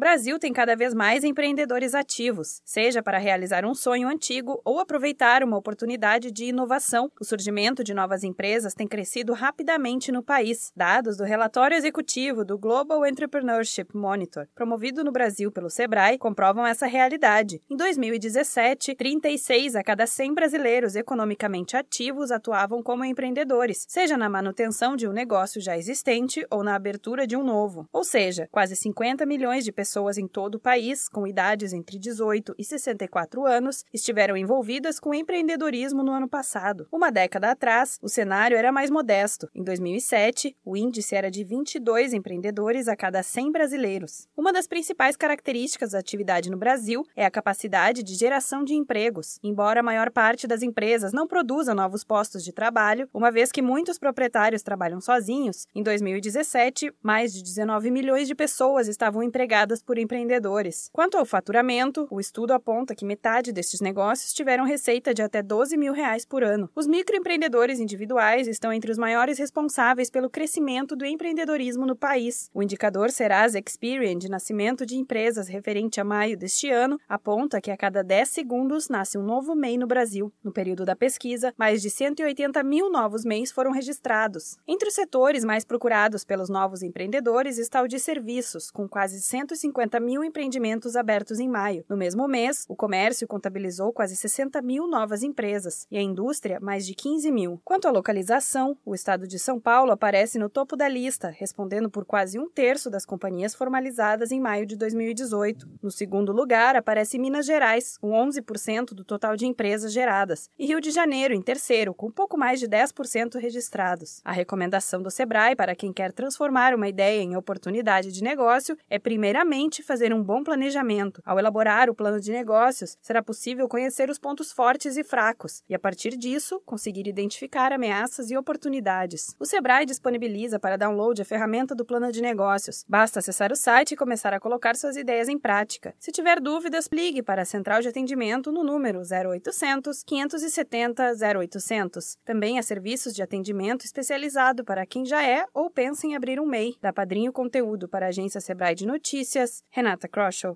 Brasil tem cada vez mais empreendedores ativos, seja para realizar um sonho antigo ou aproveitar uma oportunidade de inovação. O surgimento de novas empresas tem crescido rapidamente no país. Dados do relatório executivo do Global Entrepreneurship Monitor, promovido no Brasil pelo Sebrae, comprovam essa realidade. Em 2017, 36 a cada 100 brasileiros economicamente ativos atuavam como empreendedores, seja na manutenção de um negócio já existente ou na abertura de um novo. Ou seja, quase 50 milhões de pessoas em todo o país, com idades entre 18 e 64 anos, estiveram envolvidas com empreendedorismo no ano passado. Uma década atrás, o cenário era mais modesto. Em 2007, o índice era de 22 empreendedores a cada 100 brasileiros. Uma das principais características da atividade no Brasil é a capacidade de geração de empregos. Embora a maior parte das empresas não produza novos postos de trabalho, uma vez que muitos proprietários trabalham sozinhos, em 2017, mais de 19 milhões de pessoas estavam empregadas por empreendedores. Quanto ao faturamento, o estudo aponta que metade destes negócios tiveram receita de até 12 mil reais por ano. Os microempreendedores individuais estão entre os maiores responsáveis pelo crescimento do empreendedorismo no país. O indicador Serasa Experian de nascimento de empresas referente a maio deste ano aponta que a cada 10 segundos nasce um novo MEI no Brasil. No período da pesquisa, mais de 180 mil novos MEIs foram registrados. Entre os setores mais procurados pelos novos empreendedores está o de serviços, com quase 150 mil empreendimentos abertos em maio. No mesmo mês, o comércio contabilizou quase 60 mil novas empresas e a indústria mais de 15 mil. Quanto à localização, o estado de São Paulo aparece no topo da lista, respondendo por quase um terço das companhias formalizadas em maio de 2018. No segundo lugar, aparece Minas Gerais, com 11% do total de empresas geradas, e Rio de Janeiro em terceiro, com pouco mais de 10% registrados. A recomendação do Sebrae para quem quer transformar uma ideia em oportunidade de negócio é, primeiramente, fazer um bom planejamento. Ao elaborar o plano de negócios, será possível conhecer os pontos fortes e fracos e, a partir disso, conseguir identificar ameaças e oportunidades. O Sebrae disponibiliza para download a ferramenta do plano de negócios. Basta acessar o site e começar a colocar suas ideias em prática. Se tiver dúvidas, ligue para a central de atendimento no número 0800 570 0800. Também há serviços de atendimento especializado para quem já é ou pensa em abrir um MEI. Da Padrinho Conteúdo para a agência Sebrae de Notícias, Renata Kroschel.